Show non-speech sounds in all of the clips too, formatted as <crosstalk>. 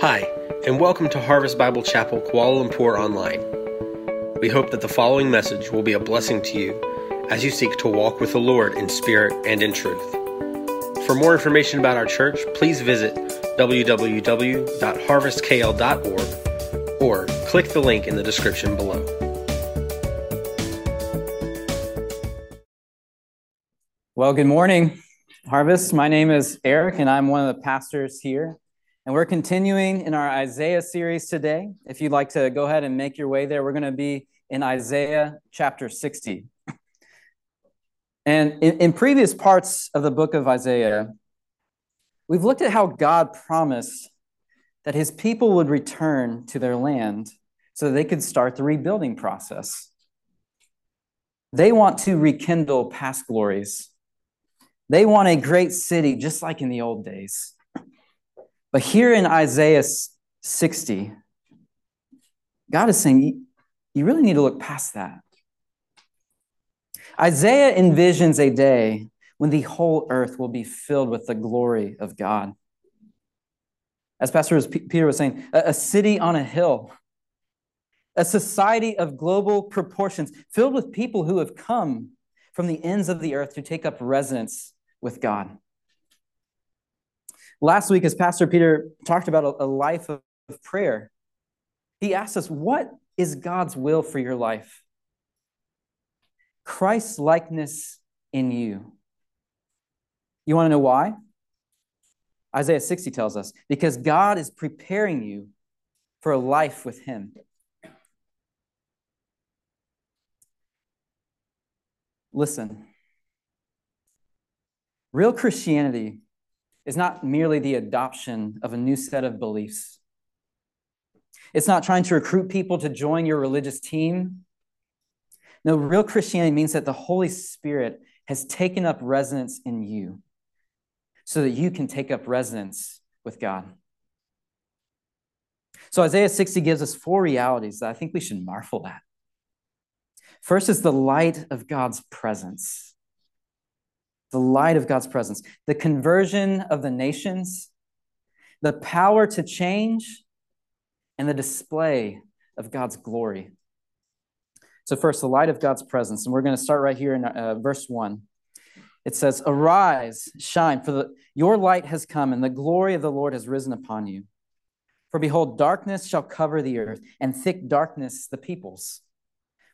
Hi, and welcome to Harvest Bible Chapel Kuala Lumpur Online. We hope that the following message will be a blessing to you as you seek to walk with the Lord in spirit and in truth. For more information about our church, please visit www.harvestkl.org or click the link in the description below. Well, good morning, Harvest. My name is Eric, and I'm one of the pastors here. And we're continuing in our Isaiah series today. If you'd like to go ahead and make your way there, we're going to be in Isaiah chapter 60. And in, in, previous parts of the book of Isaiah, we've looked at how God promised that his people would return to their land so they could start the rebuilding process. They want to rekindle past glories. They want a great city just like in the old days. But here in Isaiah 60, God is saying, you really need to look past that. Isaiah envisions a day when the whole earth will be filled with the glory of God. As Pastor Peter was saying, a city on a hill, a society of global proportions filled with people who have come from the ends of the earth to take up residence with God. Last week, as Pastor Peter talked about a, a life of, of prayer, he asked us, What is God's will for your life? Christ's likeness in you. You want to know why? Isaiah 60 tells us because God is preparing you for a life with Him. Listen, real Christianity is not merely the adoption of a new set of beliefs. It's not trying to recruit people to join your religious team. No, real Christianity means that the Holy Spirit has taken up residence in you so that you can take up residence with God. So Isaiah 60 gives us four realities that I think we should marvel at. First is the light of God's presence the light of God's presence, the conversion of the nations, the power to change, and the display of God's glory. So, first, the light of God's presence. And we're going to start right here in uh, verse 1. It says, Arise, shine, for the, your light has come, and the glory of the Lord has risen upon you. For behold, darkness shall cover the earth, and thick darkness the peoples.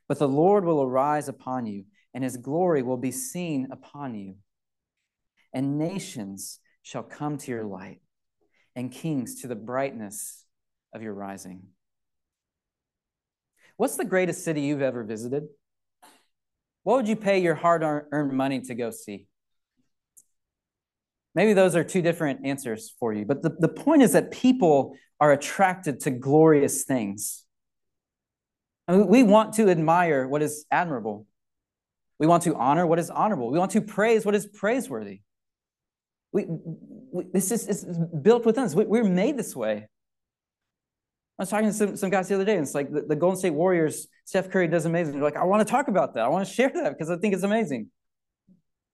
But the Lord will arise upon you, and his glory will be seen upon you and nations shall come to your light, and kings to the brightness of your rising. What's the greatest city you've ever visited? What would you pay your hard earned money to go see? Maybe those are two different answers for you, but the, the point is that people are attracted to glorious things. I mean, we want to admire what is admirable. We want to honor what is honorable. We want to praise what is praiseworthy. We, we, this is, is built within us. We, we're made this way. I was talking to some, some guys the other day, and it's like the, the Golden State Warriors, Steph Curry does amazing. They're like, I want to talk about that. I want to share that because I think it's amazing.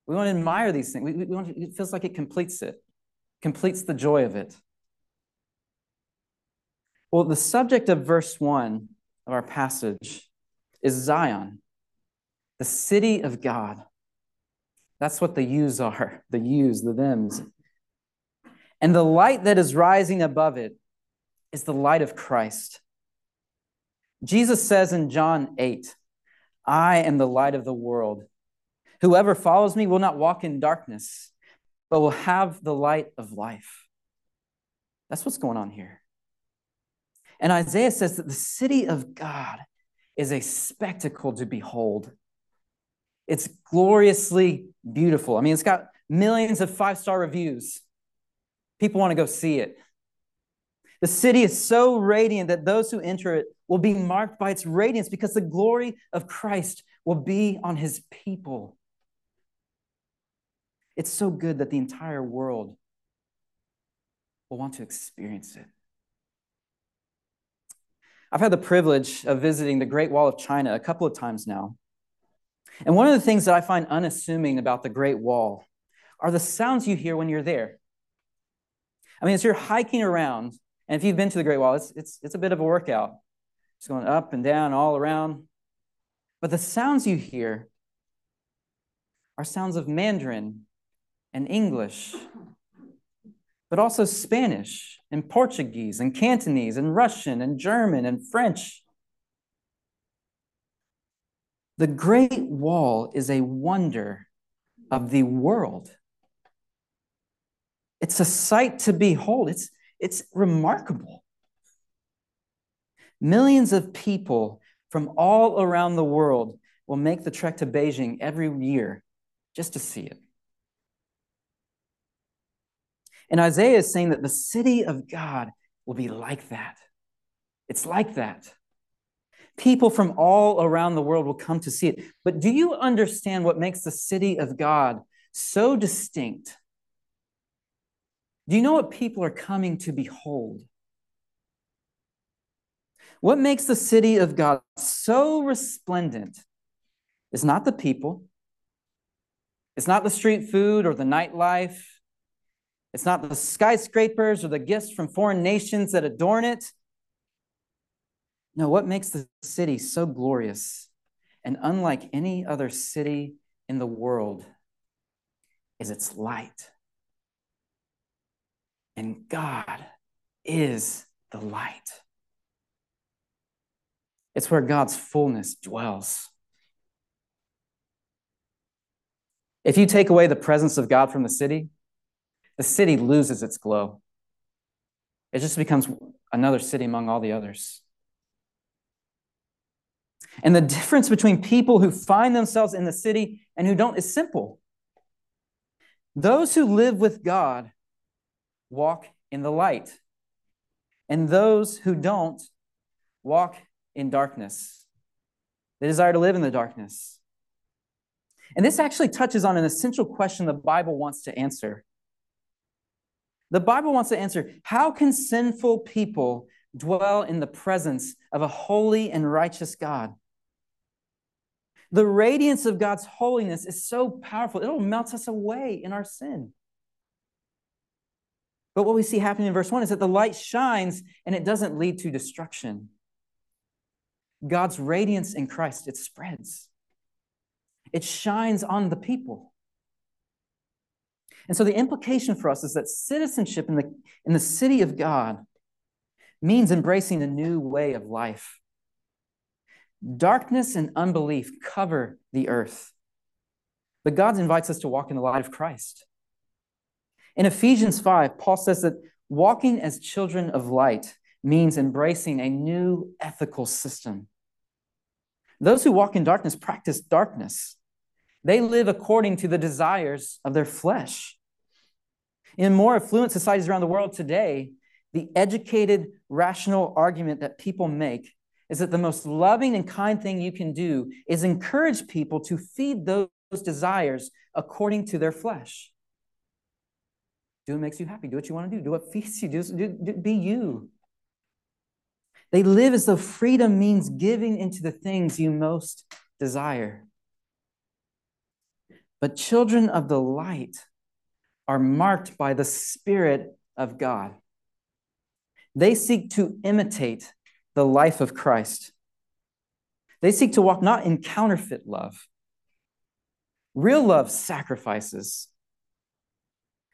We want to admire these things. We, we want to, it feels like it completes it, completes the joy of it. Well, the subject of verse one of our passage is Zion, the city of God. That's what the yous are <laughs> the yous, the thems. And the light that is rising above it is the light of Christ. Jesus says in John 8, I am the light of the world. Whoever follows me will not walk in darkness, but will have the light of life. That's what's going on here. And Isaiah says that the city of God is a spectacle to behold. It's gloriously beautiful. I mean, it's got millions of five star reviews. People want to go see it. The city is so radiant that those who enter it will be marked by its radiance because the glory of Christ will be on his people. It's so good that the entire world will want to experience it. I've had the privilege of visiting the Great Wall of China a couple of times now. And one of the things that I find unassuming about the Great Wall are the sounds you hear when you're there. I mean, as you're hiking around, And if you've been to the Great Wall, it's, it's, it's a bit of a workout. It's going up and down, all around. But the sounds you hear are sounds of Mandarin and English, but also Spanish and Portuguese and Cantonese and Russian and German and French. The Great Wall is a wonder of the world. It's a sight to behold. It's, it's remarkable. Millions of people from all around the world will make the trek to Beijing every year just to see it. And Isaiah is saying that the city of God will be like that. It's like that. People from all around the world will come to see it. But do you understand what makes the city of God so distinct? Do you know what people are coming to behold? What makes the city of God so resplendent is not the people, it's not the street food or the nightlife, it's not the skyscrapers or the gifts from foreign nations that adorn it. No, what makes the city so glorious and unlike any other city in the world is its light. And God is the light. It's where God's fullness dwells. If you take away the presence of God from the city, the city loses its glow. It just becomes another city among all the others. And the difference between people who find themselves in the city and who don't is simple. Those who live with God walk in the light, and those who don't walk in darkness. They desire to live in the darkness. And this actually touches on an essential question the Bible wants to answer. The Bible wants to answer how can sinful people dwell in the presence of a holy and righteous God? The radiance of God's holiness is so powerful, it'll melt us away in our sin. But what we see happening in verse 1 is that the light shines and it doesn't lead to destruction. God's radiance in Christ, it spreads, it shines on the people. And so the implication for us is that citizenship in the, in the city of God means embracing a new way of life. Darkness and unbelief cover the earth. But God invites us to walk in the light of Christ. In Ephesians 5, Paul says that walking as children of light means embracing a new ethical system. Those who walk in darkness practice darkness. They live according to the desires of their flesh. In more affluent societies around the world today, the educated, rational argument that people make is that the most loving and kind thing you can do is encourage people to feed those desires according to their flesh. Do what makes you happy. Do what you want to do. Do what feeds you. Do, do, do, be you. They live as though freedom means giving into the things you most desire. But children of the light are marked by the Spirit of God. They seek to imitate the life of Christ. They seek to walk not in counterfeit love. Real love sacrifices.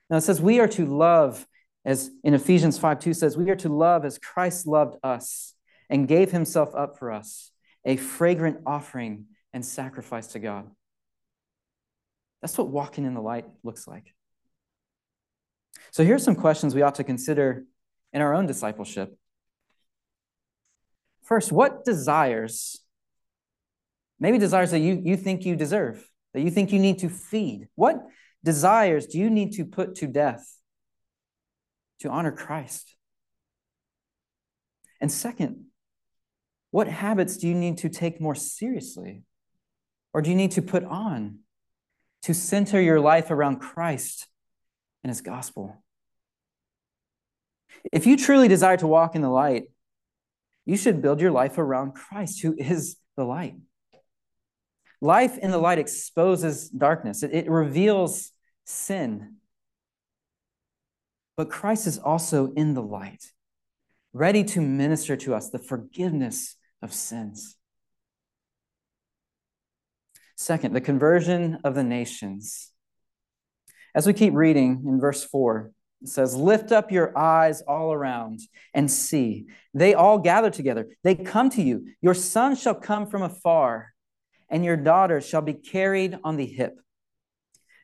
Now it says, We are to love, as in Ephesians 5 2 says, we are to love as Christ loved us and gave himself up for us, a fragrant offering and sacrifice to God. That's what walking in the light looks like. So here's some questions we ought to consider in our own discipleship. First, what desires, maybe desires that you, you think you deserve, that you think you need to feed, what desires do you need to put to death to honor Christ? And second, what habits do you need to take more seriously? Or do you need to put on to center your life around Christ and his gospel. If you truly desire to walk in the light, you should build your life around Christ, who is the light. Life in the light exposes darkness, it, it reveals sin. But Christ is also in the light, ready to minister to us the forgiveness of sins. Second, the conversion of the nations. As we keep reading in verse 4, it says, Lift up your eyes all around and see. They all gather together. They come to you. Your son shall come from afar, and your daughter shall be carried on the hip.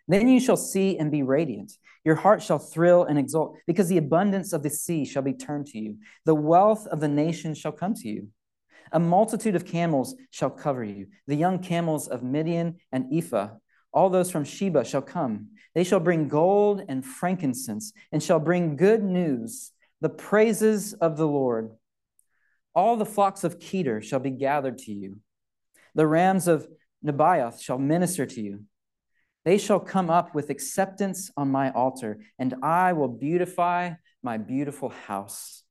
Then you shall see and be radiant. Your heart shall thrill and exult, because the abundance of the sea shall be turned to you. The wealth of the nations shall come to you. A multitude of camels shall cover you. The young camels of Midian and Ephah, all those from Sheba shall come. They shall bring gold and frankincense, and shall bring good news, the praises of the Lord. All the flocks of Kedar shall be gathered to you. The rams of Nebaioth shall minister to you. They shall come up with acceptance on my altar, and I will beautify my beautiful house.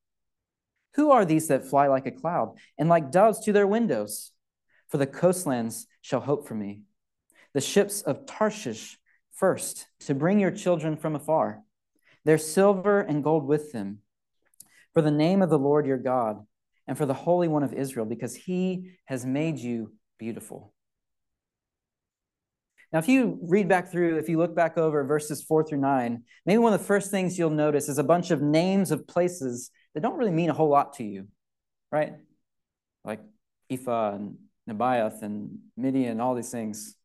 Who are these that fly like a cloud and like doves to their windows? For the coastlands shall hope for me. The ships of Tarshish first, to bring your children from afar, their silver and gold with them, for the name of the Lord your God, and for the Holy One of Israel, because he has made you beautiful. Now, if you read back through, if you look back over verses four through nine, maybe one of the first things you'll notice is a bunch of names of places that don't really mean a whole lot to you, right? Like Ephah and Nebaioth and Midian, all these things.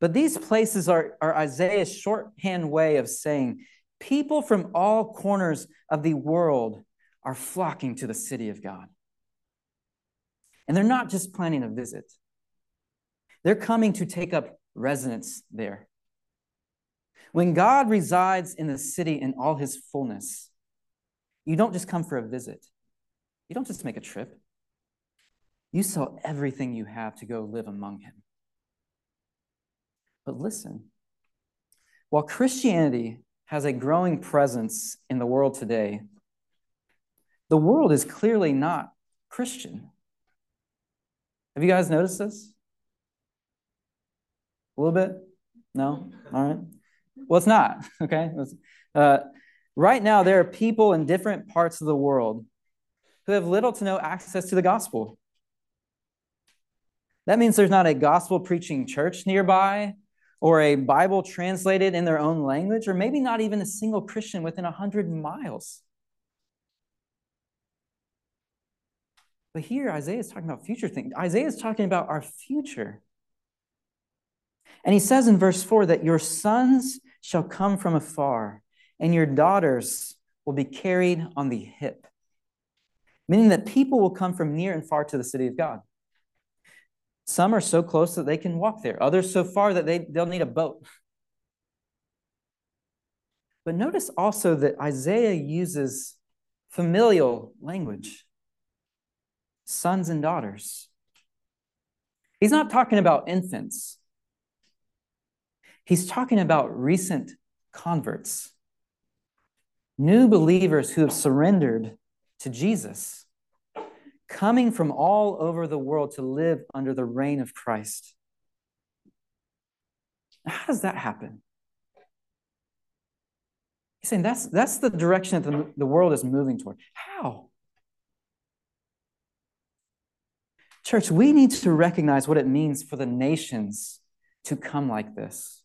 But these places are, are Isaiah's shorthand way of saying people from all corners of the world are flocking to the city of God. And they're not just planning a visit, they're coming to take up residence there. When God resides in the city in all his fullness, you don't just come for a visit, you don't just make a trip. You sell everything you have to go live among him. But listen, while Christianity has a growing presence in the world today, the world is clearly not Christian. Have you guys noticed this? A little bit? No? All right. Well, it's not, <laughs> okay? Uh, right now, there are people in different parts of the world who have little to no access to the gospel. That means there's not a gospel preaching church nearby or a Bible translated in their own language, or maybe not even a single Christian within 100 miles. But here, Isaiah is talking about future things. Isaiah is talking about our future. And he says in verse 4 that your sons shall come from afar, and your daughters will be carried on the hip, meaning that people will come from near and far to the city of God. Some are so close that they can walk there, others so far that they, they'll need a boat. But notice also that Isaiah uses familial language sons and daughters. He's not talking about infants. He's talking about recent converts, new believers who have surrendered to Jesus, coming from all over the world to live under the reign of Christ. How does that happen? He's saying that's, that's the direction that the, the world is moving toward. How? Church, we need to recognize what it means for the nations to come like this.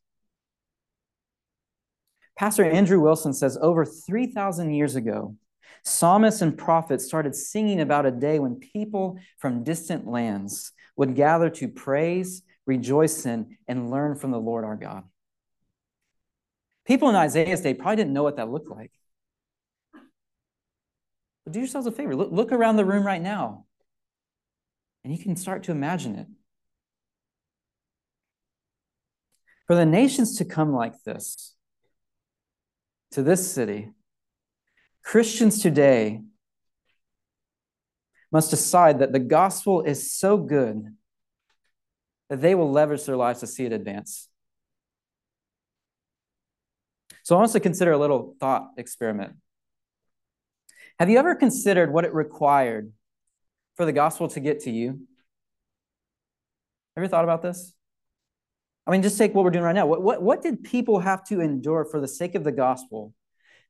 Pastor Andrew Wilson says over 3,000 years ago, psalmists and prophets started singing about a day when people from distant lands would gather to praise, rejoice in, and learn from the Lord our God. People in Isaiah's day probably didn't know what that looked like. But do yourselves a favor look, look around the room right now, and you can start to imagine it. For the nations to come like this, to this city, Christians today must decide that the gospel is so good that they will leverage their lives to see it advance. So I want us to consider a little thought experiment. Have you ever considered what it required for the gospel to get to you? Ever thought about this? I mean, just take what we're doing right now. What, what, what did people have to endure for the sake of the gospel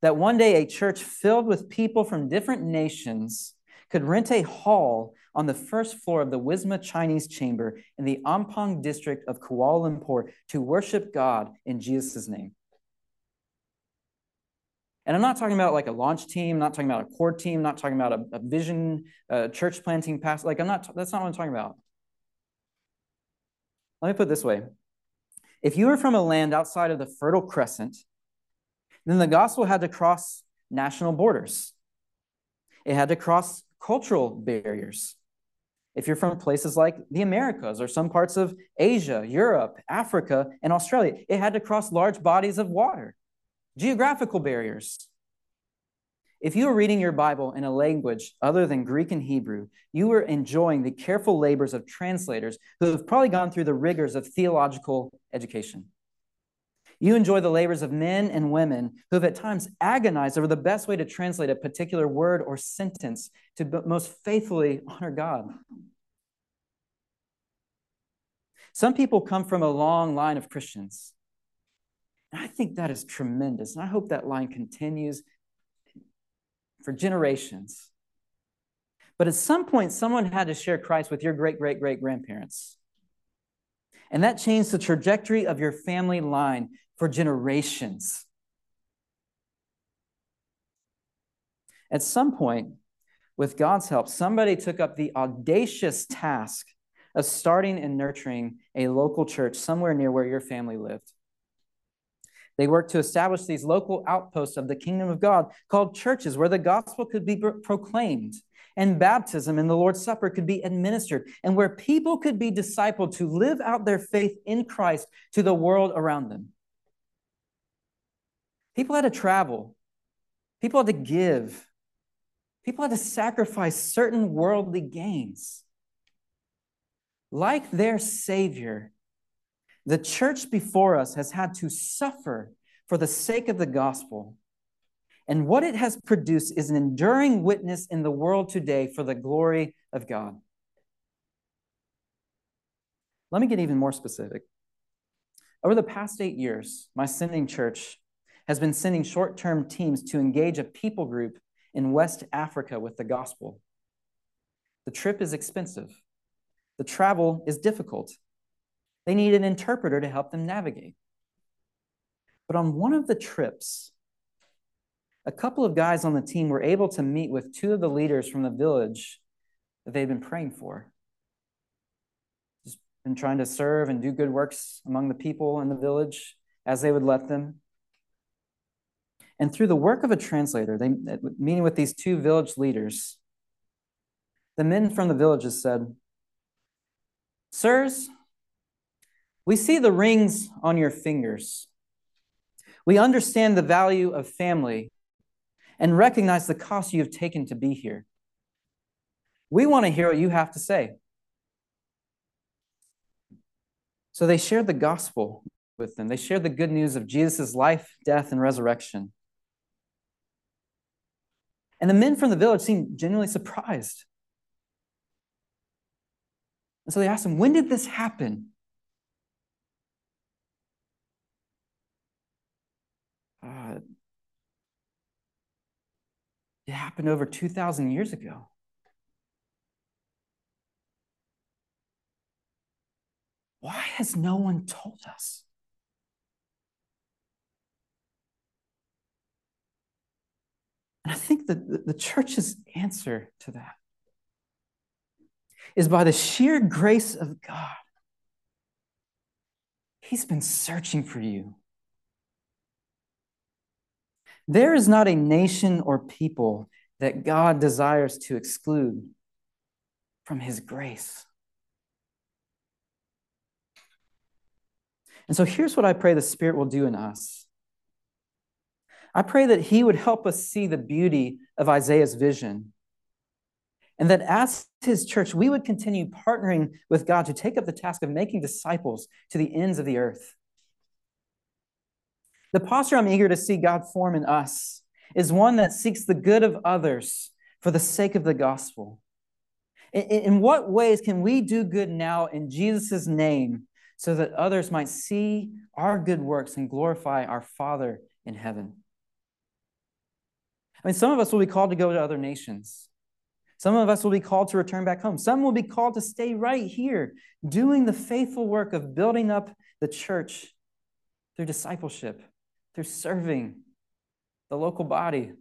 that one day a church filled with people from different nations could rent a hall on the first floor of the Wisma Chinese Chamber in the Ampang district of Kuala Lumpur to worship God in Jesus' name. And I'm not talking about like a launch team, not talking about a core team, not talking about a, a vision, a church planting pass. Like I'm not, that's not what I'm talking about. Let me put it this way. If you were from a land outside of the Fertile Crescent, then the gospel had to cross national borders. It had to cross cultural barriers. If you're from places like the Americas or some parts of Asia, Europe, Africa, and Australia, it had to cross large bodies of water, geographical barriers. If you were reading your Bible in a language other than Greek and Hebrew, you were enjoying the careful labors of translators who have probably gone through the rigors of theological education. You enjoy the labors of men and women who have at times agonized over the best way to translate a particular word or sentence to most faithfully honor God. Some people come from a long line of Christians. And I think that is tremendous. And I hope that line continues for generations. But at some point, someone had to share Christ with your great great great grandparents. And that changed the trajectory of your family line for generations. At some point, with God's help, somebody took up the audacious task of starting and nurturing a local church somewhere near where your family lived. They worked to establish these local outposts of the kingdom of God called churches where the gospel could be proclaimed and baptism and the Lord's Supper could be administered and where people could be discipled to live out their faith in Christ to the world around them. People had to travel, people had to give, people had to sacrifice certain worldly gains. Like their Savior, the church before us has had to suffer for the sake of the gospel. And what it has produced is an enduring witness in the world today for the glory of God. Let me get even more specific. Over the past eight years, my sending church has been sending short term teams to engage a people group in West Africa with the gospel. The trip is expensive, the travel is difficult. They need an interpreter to help them navigate. But on one of the trips, a couple of guys on the team were able to meet with two of the leaders from the village that they'd been praying for. Just been trying to serve and do good works among the people in the village as they would let them. And through the work of a translator, they, meeting with these two village leaders, the men from the villages said, Sirs, we see the rings on your fingers. We understand the value of family and recognize the cost you have taken to be here. We want to hear what you have to say. So they shared the gospel with them. They shared the good news of Jesus' life, death, and resurrection. And the men from the village seemed genuinely surprised. And so they asked him, When did this happen? Uh, it happened over 2,000 years ago. Why has no one told us? And I think that the church's answer to that is by the sheer grace of God. He's been searching for you. There is not a nation or people that God desires to exclude from his grace. And so here's what I pray the Spirit will do in us I pray that He would help us see the beauty of Isaiah's vision. And that as His church, we would continue partnering with God to take up the task of making disciples to the ends of the earth. The posture I'm eager to see God form in us is one that seeks the good of others for the sake of the gospel. In, in what ways can we do good now in Jesus' name so that others might see our good works and glorify our Father in heaven? I mean, some of us will be called to go to other nations. Some of us will be called to return back home. Some will be called to stay right here, doing the faithful work of building up the church through discipleship, through serving the local body.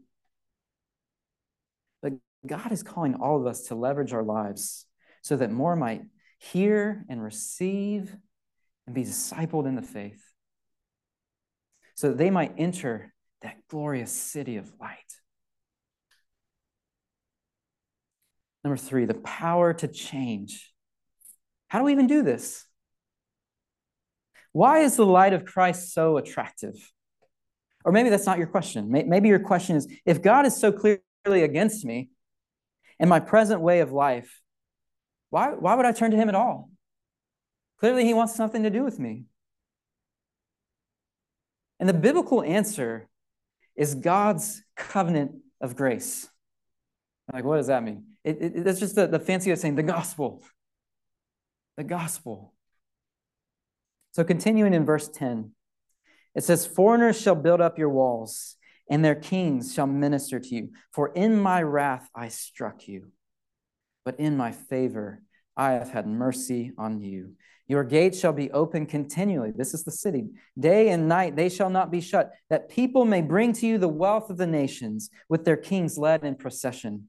But God is calling all of us to leverage our lives so that more might hear and receive and be discipled in the faith, so that they might enter that glorious city of light. Number three, the power to change. How do we even do this? Why is the light of Christ so attractive? Or maybe that's not your question. Maybe your question is if God is so clearly against me and my present way of life, why, why would I turn to Him at all? Clearly, He wants something to do with me. And the biblical answer is God's covenant of grace. Like, what does that mean? It, it, that's just the, the fancy of saying the gospel. The gospel. So, continuing in verse 10, it says, Foreigners shall build up your walls, and their kings shall minister to you. For in my wrath I struck you, but in my favor I have had mercy on you. Your gates shall be open continually. This is the city. Day and night they shall not be shut, that people may bring to you the wealth of the nations, with their kings led in procession.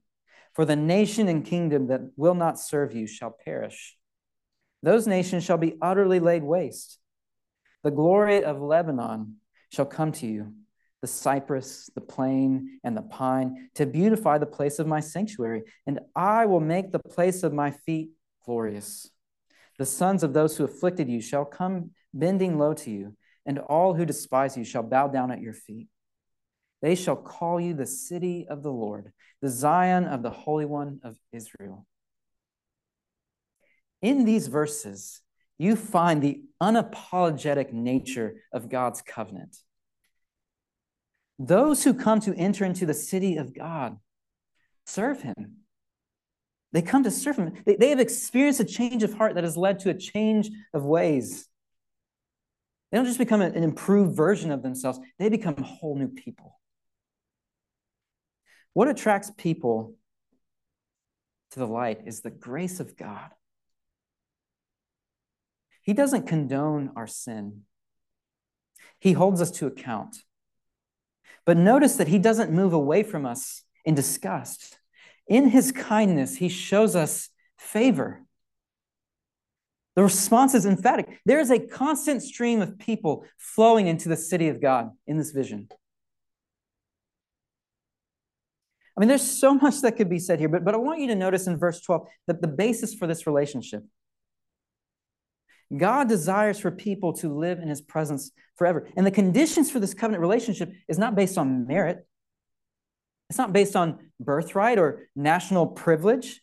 For the nation and kingdom that will not serve you shall perish. Those nations shall be utterly laid waste. The glory of Lebanon shall come to you, the cypress, the plane, and the pine, to beautify the place of my sanctuary, and I will make the place of my feet glorious. The sons of those who afflicted you shall come bending low to you, and all who despise you shall bow down at your feet. They shall call you the city of the Lord, the Zion of the Holy One of Israel. In these verses, you find the unapologetic nature of God's covenant. Those who come to enter into the city of God serve him. They come to serve him. They, they have experienced a change of heart that has led to a change of ways. They don't just become an improved version of themselves, they become whole new people. What attracts people to the light is the grace of God. He doesn't condone our sin, He holds us to account. But notice that He doesn't move away from us in disgust. In his kindness, he shows us favor. The response is emphatic. There is a constant stream of people flowing into the city of God in this vision. I mean, there's so much that could be said here, but, but I want you to notice in verse 12 that the basis for this relationship. God desires for people to live in his presence forever. And the conditions for this covenant relationship is not based on merit, it's not based on birthright or national privilege.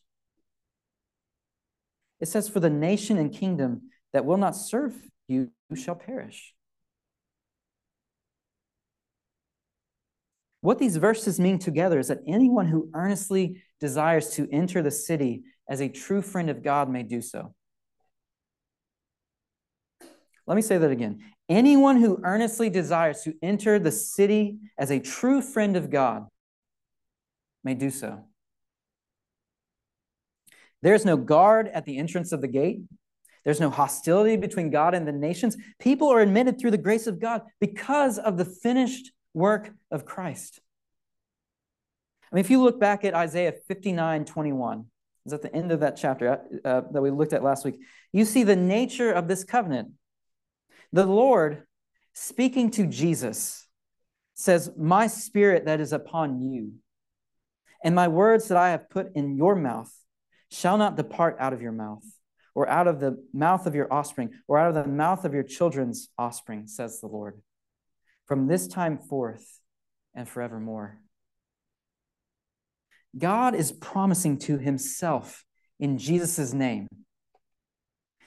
It says, For the nation and kingdom that will not serve you shall perish. What these verses mean together is that anyone who earnestly desires to enter the city as a true friend of God may do so. Let me say that again. Anyone who earnestly desires to enter the city as a true friend of God may do so. There is no guard at the entrance of the gate. There's no hostility between God and the nations. People are admitted through the grace of God because of the finished work of Christ. I mean, if you look back at Isaiah 59 21, is at the end of that chapter uh, uh, that we looked at last week, you see the nature of this covenant. The Lord, speaking to Jesus, says, My spirit that is upon you and my words that I have put in your mouth shall not depart out of your mouth, or out of the mouth of your offspring, or out of the mouth of your children's offspring, says the Lord, from this time forth and forevermore. God is promising to himself in Jesus' name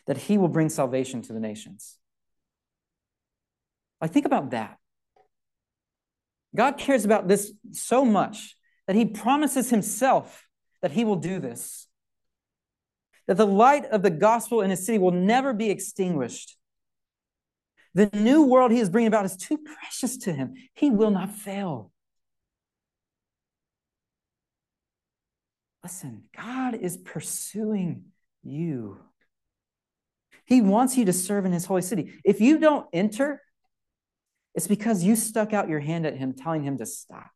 that he will bring salvation to the nations. Like, think about that. God cares about this so much that he promises himself that he will do this. That the light of the gospel in his city will never be extinguished. The new world he is bringing about is too precious to him. He will not fail. Listen, God is pursuing you. He wants you to serve in his holy city. If you don't enter, it's because you stuck out your hand at him, telling him to stop.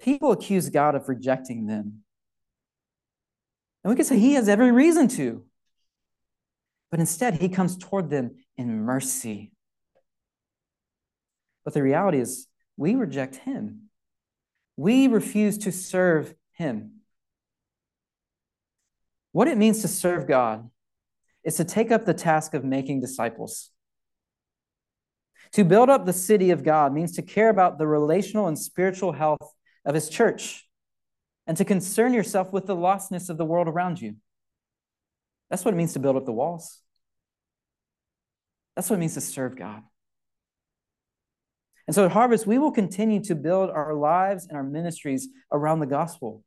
People accuse God of rejecting them. And we can say he has every reason to. But instead, he comes toward them in mercy. But the reality is, we reject him. We refuse to serve him. What it means to serve God is to take up the task of making disciples. To build up the city of God means to care about the relational and spiritual health of his church and to concern yourself with the lostness of the world around you. That's what it means to build up the walls. That's what it means to serve God. And so at Harvest, we will continue to build our lives and our ministries around the gospel.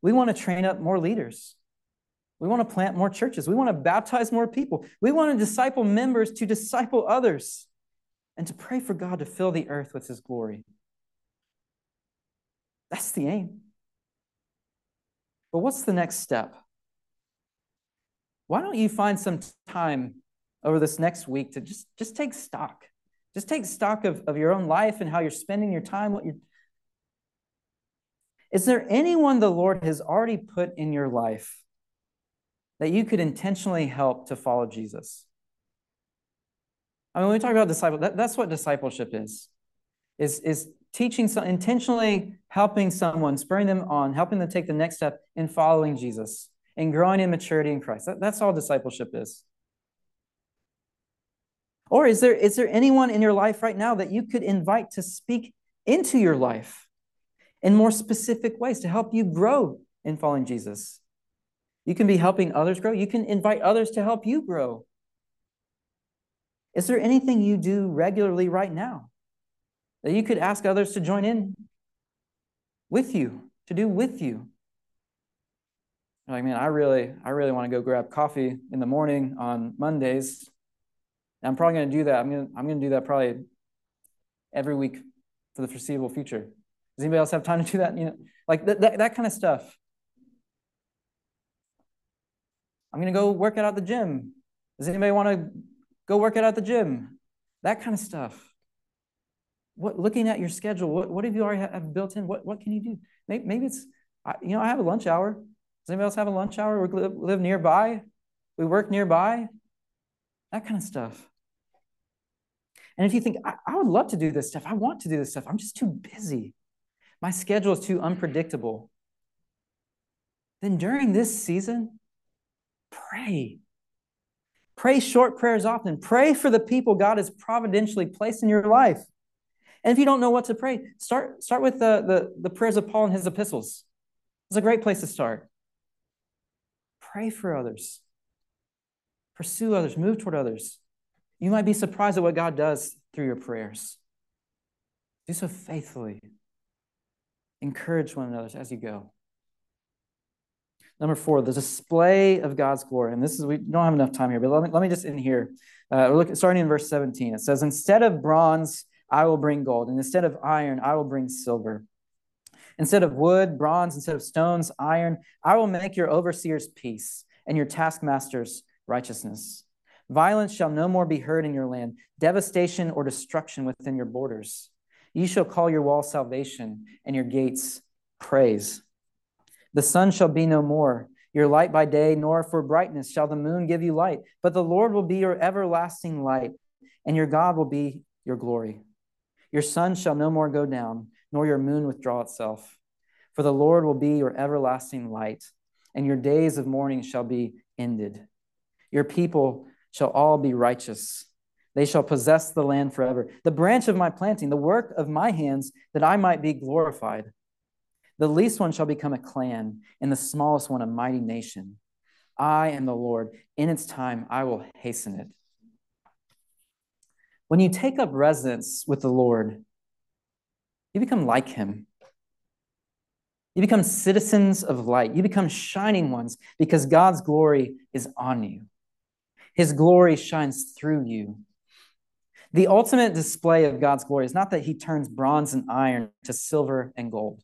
We want to train up more leaders. We want to plant more churches. We want to baptize more people. We want to disciple members to disciple others and to pray for God to fill the earth with his glory. That's the aim. But what's the next step? Why don't you find some time over this next week to just, just take stock? Just take stock of, of your own life and how you're spending your time, what you're. Is there anyone the Lord has already put in your life that you could intentionally help to follow Jesus? I mean, when we talk about disciple, that, that's what discipleship is. Is, is teaching, some, intentionally helping someone, spurring them on, helping them take the next step in following Jesus and growing in maturity in Christ. That, that's all discipleship is. Or is there, is there anyone in your life right now that you could invite to speak into your life in more specific ways to help you grow in following Jesus? You can be helping others grow. You can invite others to help you grow. Is there anything you do regularly right now that you could ask others to join in with you, to do with you. Like, man, I really, I really want to go grab coffee in the morning on Mondays. And I'm probably going to do that. I'm going to, I'm going to do that probably every week for the foreseeable future. Does anybody else have time to do that? You know, like that, that, that kind of stuff. I'm going to go work out at the gym. Does anybody want to go work out at the gym? That kind of stuff. What looking at your schedule, what, what have you already have built in? What, what can you do? Maybe, maybe it's, you know, I have a lunch hour. Does anybody else have a lunch hour? We live, live nearby. We work nearby. That kind of stuff. And if you think, I, I would love to do this stuff, I want to do this stuff, I'm just too busy. My schedule is too unpredictable. Then during this season, pray. Pray short prayers often. Pray for the people God has providentially placed in your life. And if you don't know what to pray, start, start with the, the, the prayers of Paul in his epistles. It's a great place to start. Pray for others, pursue others, move toward others. You might be surprised at what God does through your prayers. Do so faithfully. Encourage one another as you go. Number four, the display of God's glory. And this is, we don't have enough time here, but let me, let me just in here. Uh, look, starting in verse 17, it says, Instead of bronze I will bring gold. And instead of iron, I will bring silver. Instead of wood, bronze, instead of stones, iron, I will make your overseers peace and your taskmasters righteousness. Violence shall no more be heard in your land, devastation or destruction within your borders. You shall call your wall salvation and your gates praise. The sun shall be no more, your light by day, nor for brightness shall the moon give you light. But the Lord will be your everlasting light, and your God will be your glory. Your sun shall no more go down, nor your moon withdraw itself. For the Lord will be your everlasting light, and your days of mourning shall be ended. Your people shall all be righteous. They shall possess the land forever. The branch of my planting, the work of my hands, that I might be glorified. The least one shall become a clan, and the smallest one a mighty nation. I am the Lord. In its time, I will hasten it. When you take up residence with the Lord, you become like him. You become citizens of light. You become shining ones because God's glory is on you. His glory shines through you. The ultimate display of God's glory is not that he turns bronze and iron to silver and gold.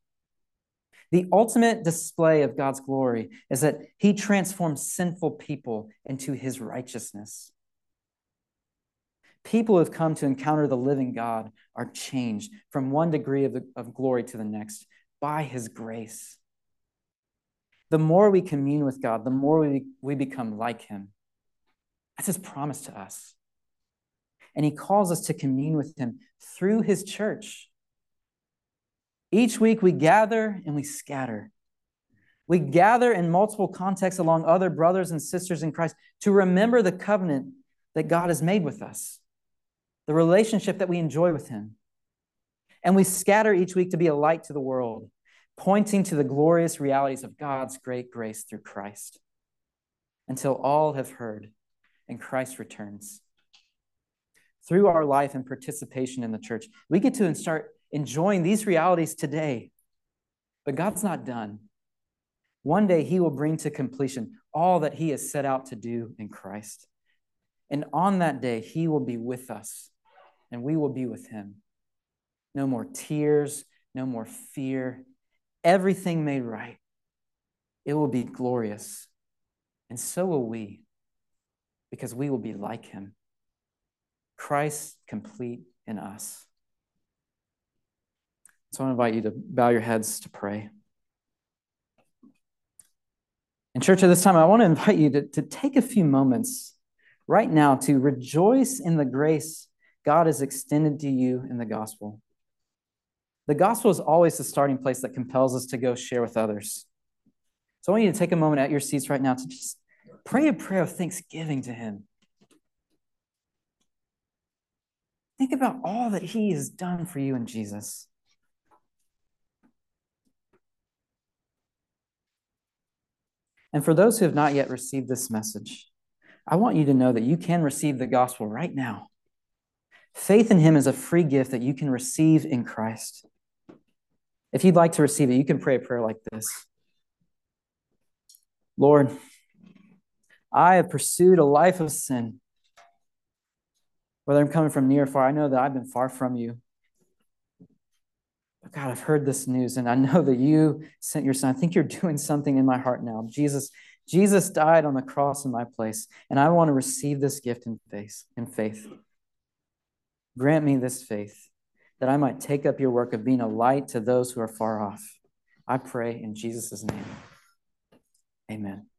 The ultimate display of God's glory is that he transforms sinful people into his righteousness. People who have come to encounter the living God are changed from one degree of, the, of glory to the next by his grace. The more we commune with God, the more we, we become like him. That's his promise to us. And he calls us to commune with him through his church. Each week we gather and we scatter. We gather in multiple contexts along other brothers and sisters in Christ to remember the covenant that God has made with us, the relationship that we enjoy with Him. And we scatter each week to be a light to the world, pointing to the glorious realities of God's great grace through Christ until all have heard and Christ returns. Through our life and participation in the church, we get to start enjoying these realities today. But God's not done. One day he will bring to completion all that he has set out to do in Christ. And on that day, he will be with us, and we will be with him. No more tears, no more fear, everything made right. It will be glorious. And so will we, because we will be like him. Christ complete in us. So I invite you to bow your heads to pray. In church at this time, I want to invite you to, to take a few moments right now to rejoice in the grace God has extended to you in the gospel. The gospel is always the starting place that compels us to go share with others. So I want you to take a moment at your seats right now to just pray a prayer of thanksgiving to Him. Think about all that He has done for you in Jesus. And for those who have not yet received this message, I want you to know that you can receive the gospel right now. Faith in Him is a free gift that you can receive in Christ. If you'd like to receive it, you can pray a prayer like this Lord, I have pursued a life of sin. Whether I'm coming from near or far, I know that I've been far from you. But God, I've heard this news and I know that you sent your son. I think you're doing something in my heart now. Jesus, Jesus died on the cross in my place, and I want to receive this gift in faith, in faith. Grant me this faith that I might take up your work of being a light to those who are far off. I pray in Jesus' name. Amen.